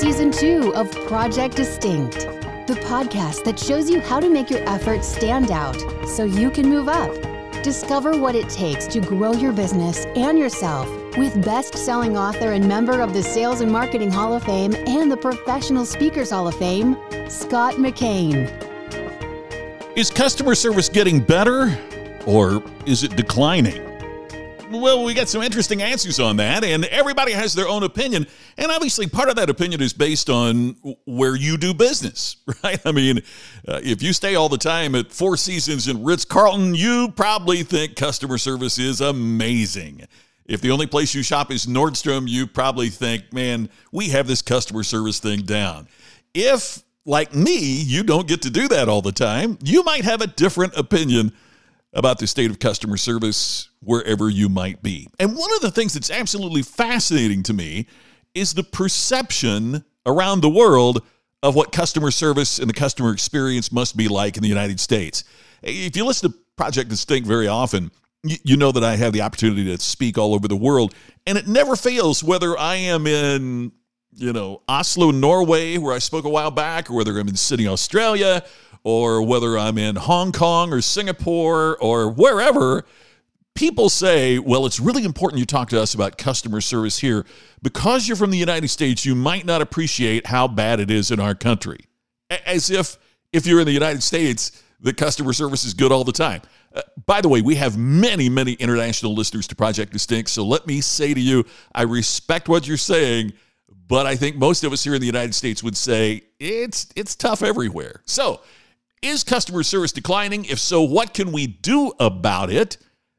season 2 of Project Distinct, the podcast that shows you how to make your efforts stand out so you can move up. Discover what it takes to grow your business and yourself with best-selling author and member of the Sales and Marketing Hall of Fame and the Professional Speakers Hall of Fame, Scott McKain. Is customer service getting better or is it declining? Well, we got some interesting answers on that, and everybody has their own opinion. And obviously, part of that opinion is based on where you do business, right? I mean, uh, if you stay all the time at Four Seasons and Ritz Carlton, you probably think customer service is amazing. If the only place you shop is Nordstrom, you probably think, man, we have this customer service thing down. If, like me, you don't get to do that all the time, you might have a different opinion about the state of customer service wherever you might be. And one of the things that's absolutely fascinating to me is the perception around the world of what customer service and the customer experience must be like in the United States. If you listen to Project Distinct very often, you know that I have the opportunity to speak all over the world, and it never fails whether I am in, you know, Oslo, Norway, where I spoke a while back, or whether I'm in Sydney, Australia, or whether I'm in Hong Kong or Singapore or wherever, people say, well, it's really important you talk to us about customer service here. Because you're from the United States, you might not appreciate how bad it is in our country. As if if you're in the United States, the customer service is good all the time. Uh, by the way, we have many, many international listeners to Project Distinct. So let me say to you, I respect what you're saying, but I think most of us here in the United States would say it's it's tough everywhere. So is customer service declining? If so, what can we do about it?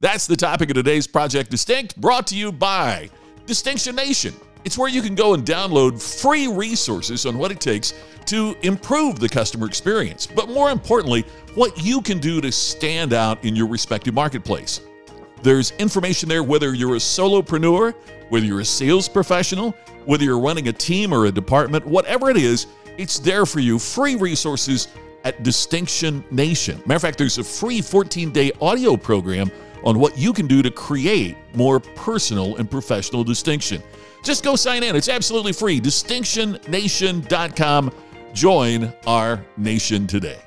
That's the topic of today's Project Distinct, brought to you by Distinction Nation. It's where you can go and download free resources on what it takes to improve the customer experience, but more importantly, what you can do to stand out in your respective marketplace. There's information there whether you're a solopreneur, whether you're a sales professional, whether you're running a team or a department, whatever it is, it's there for you. Free resources at Distinction Nation. Matter of fact, there's a free 14 day audio program on what you can do to create more personal and professional distinction. Just go sign in. It's absolutely free. DistinctionNation.com. Join our nation today.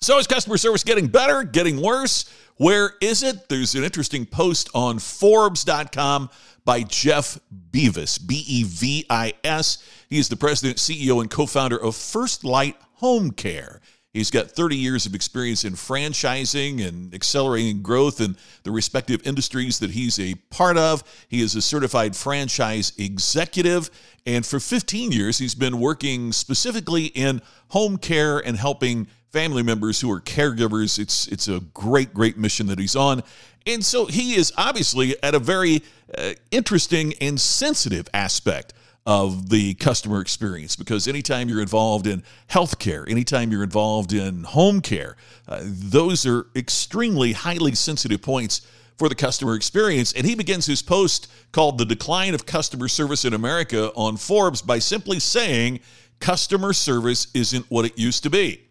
So, is customer service getting better, getting worse? Where is it? There's an interesting post on Forbes.com by Jeff Bevis, B E V I S. He is the president, CEO, and co founder of First Light home care. He's got 30 years of experience in franchising and accelerating growth in the respective industries that he's a part of. He is a certified franchise executive. And for 15 years, he's been working specifically in home care and helping family members who are caregivers. It's, it's a great, great mission that he's on. And so he is obviously at a very uh, interesting and sensitive aspect of the customer experience because anytime you're involved in healthcare, anytime you're involved in home care, uh, those are extremely highly sensitive points for the customer experience. And he begins his post called The Decline of Customer Service in America on Forbes by simply saying, customer service isn't what it used to be.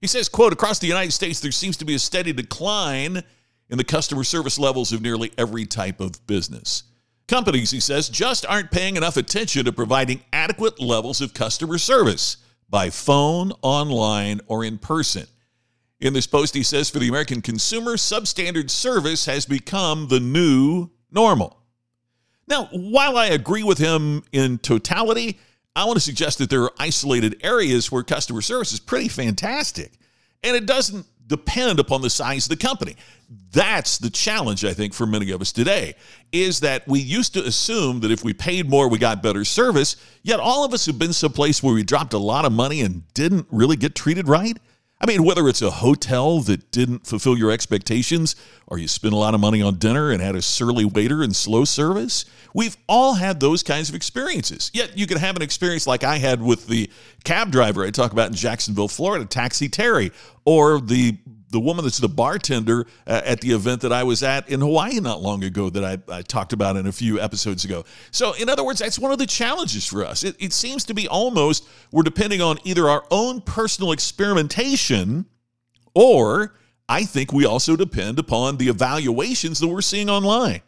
He says, quote, across the United States, there seems to be a steady decline in the customer service levels of nearly every type of business. Companies, he says, just aren't paying enough attention to providing adequate levels of customer service by phone, online, or in person. In this post, he says, for the American consumer, substandard service has become the new normal. Now, while I agree with him in totality, I want to suggest that there are isolated areas where customer service is pretty fantastic. And it doesn't depend upon the size of the company. That's the challenge, I think, for many of us today, is that we used to assume that if we paid more, we got better service, yet all of us have been someplace where we dropped a lot of money and didn't really get treated right. I mean, whether it's a hotel that didn't fulfill your expectations, or you spent a lot of money on dinner and had a surly waiter and slow service, we've all had those kinds of experiences. Yet you can have an experience like I had with the cab driver I talk about in Jacksonville, Florida, Taxi Terry, or the the woman that's the bartender uh, at the event that I was at in Hawaii not long ago that I, I, talked about in a few episodes ago. So, in other words, that's one of the challenges for us. It, it seems to be almost we're depending on either our own personal experimentation or I think we also depend upon the evaluations that we're seeing online.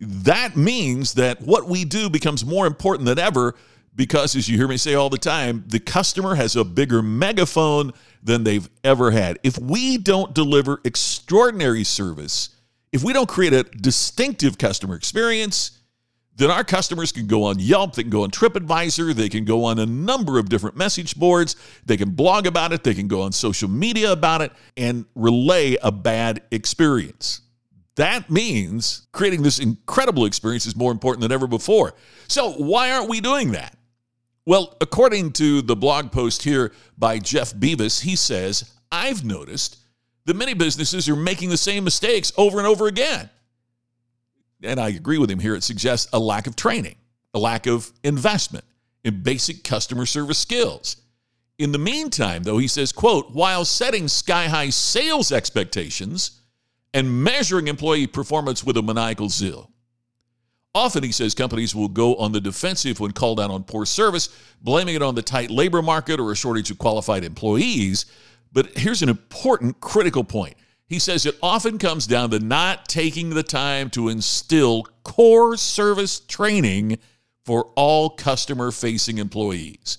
That means that what we do becomes more important than ever because, as you hear me say all the time, the customer has a bigger megaphone than they've ever had. If we don't deliver extraordinary service, if we don't create a distinctive customer experience, then our customers can go on Yelp, they can go on TripAdvisor, they can go on a number of different message boards, they can blog about it, they can go on social media about it and relay a bad experience. That means creating this incredible experience is more important than ever before. So, why aren't we doing that? Well, according to the blog post here by Jeff Bevis, he says, I've noticed that many businesses are making the same mistakes over and over again. And I agree with him here. It suggests a lack of training, a lack of investment in basic customer service skills. In the meantime, though, he says, quote, while setting sky-high sales expectations and measuring employee performance with a maniacal zeal. Often, he says, companies will go on the defensive when called out on poor service, blaming it on the tight labor market or a shortage of qualified employees. But here's an important critical point. He says it often comes down to not taking the time to instill core service training for all customer facing employees.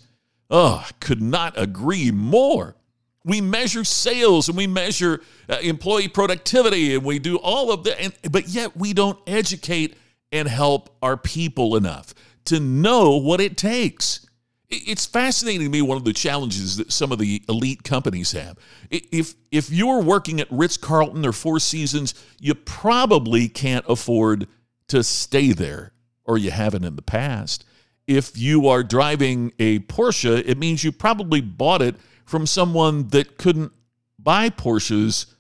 Oh, I could not agree more. We measure sales and we measure uh, employee productivity and we do all of that, and, but yet we don't educate and help our people enough to know what it takes. It's fascinating to me one of the challenges that some of the elite companies have. If if you're working at Ritz Carlton or Four Seasons, you probably can't afford to stay there, or you haven't in the past. If you are driving a Porsche, it means you probably bought it from someone that couldn't buy Porsches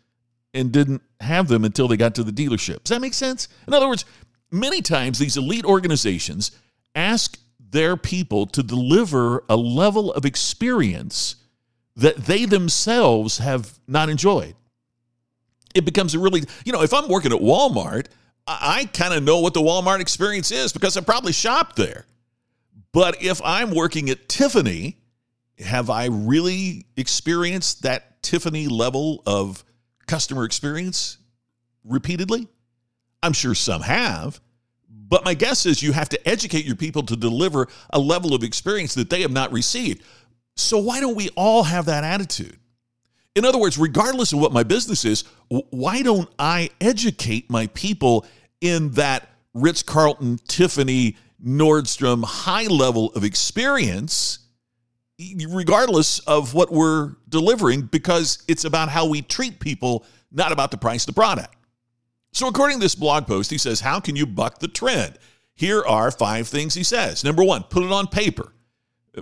and didn't have them until they got to the dealership. Does that make sense? In other words, many times these elite organizations ask their people to deliver a level of experience that they themselves have not enjoyed. It becomes a really, you know, if I'm working at Walmart, I, kind of know what the Walmart experience is because I probably shopped there. But if I'm working at Tiffany, have I really experienced that Tiffany level of customer experience repeatedly? I'm sure some have. But my guess is you have to educate your people to deliver a level of experience that they have not received. So why don't we all have that attitude? In other words, regardless of what my business is, why don't I educate my people in that Ritz Carlton, Tiffany, Nordstrom high level of experience, regardless of what we're delivering, because it's about how we treat people, not about the price of the product. So, according to this blog post, he says, How can you buck the trend? Here are five things he says. Number one, put it on paper.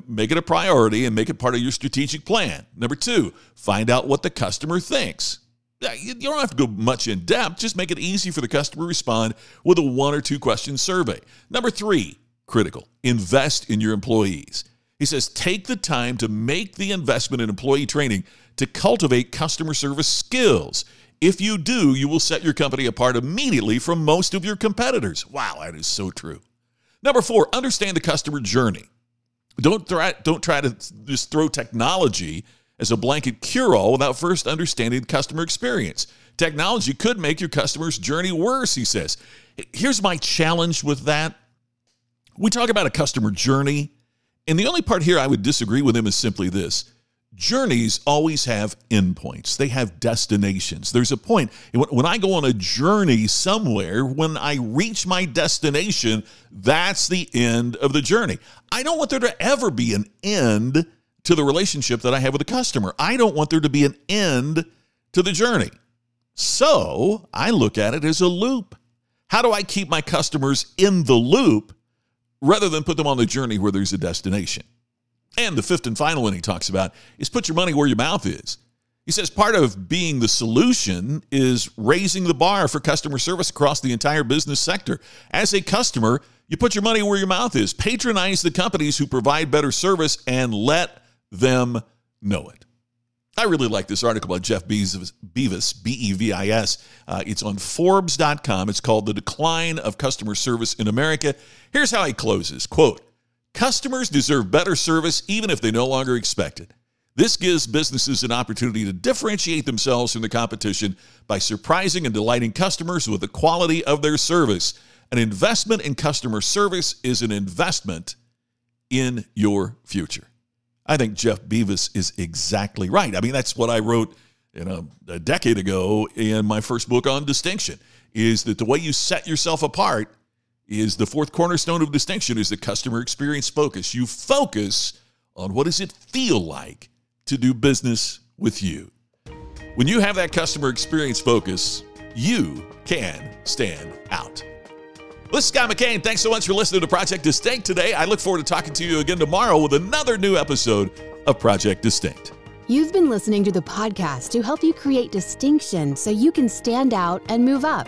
Make it a priority and make it part of your strategic plan. Number two, find out what the customer thinks. You don't have to go much in depth, just make it easy for the customer to respond with a one or two question survey. Number three, critical, invest in your employees. He says, take the time to make the investment in employee training to cultivate customer service skills. If you do, you will set your company apart immediately from most of your competitors. Wow, that is so true. Number four, understand the customer journey. Don't try, don't try to just throw technology as a blanket cure all without first understanding customer experience. Technology could make your customer's journey worse, he says. Here's my challenge with that. We talk about a customer journey, and the only part here I would disagree with him is simply this journeys always have endpoints. They have destinations. There's a point when i go on a journey somewhere when i reach my destination that's the end of the journey. I don't want there to ever be an end to the relationship that i have with a customer. I don't want there to be an end to the journey. So i look at it as a loop. How do i keep my customers in the loop rather than put them on the journey where there's a destination and the fifth and final one he talks about is put your money where your mouth is. He says part of being the solution is raising the bar for customer service across the entire business sector. As a customer, you put your money where your mouth is. Patronize the companies who provide better service and let them know it. I really like this article by Jeff Bevis, B E V I S. Uh, it's on Forbes.com. It's called The Decline of Customer Service in America. Here's how he closes Quote, Customers deserve better service even if they no longer expect it. This gives businesses an opportunity to differentiate themselves from the competition by surprising and delighting customers with the quality of their service. An investment in customer service is an investment in your future. I think Jeff Bevis is exactly right. I mean, that's what I wrote you know, a decade ago in my first book on distinction is that the way you set yourself apart is the fourth cornerstone of distinction is the customer experience focus. You focus on what does it feel like to do business with you. When you have that customer experience focus, you can stand out. This is Scott McKain. Thanks so much for listening to Project Distinct today. I look forward to talking to you again tomorrow with another new episode of Project Distinct. You've been listening to the podcast to help you create distinction so you can stand out and move up.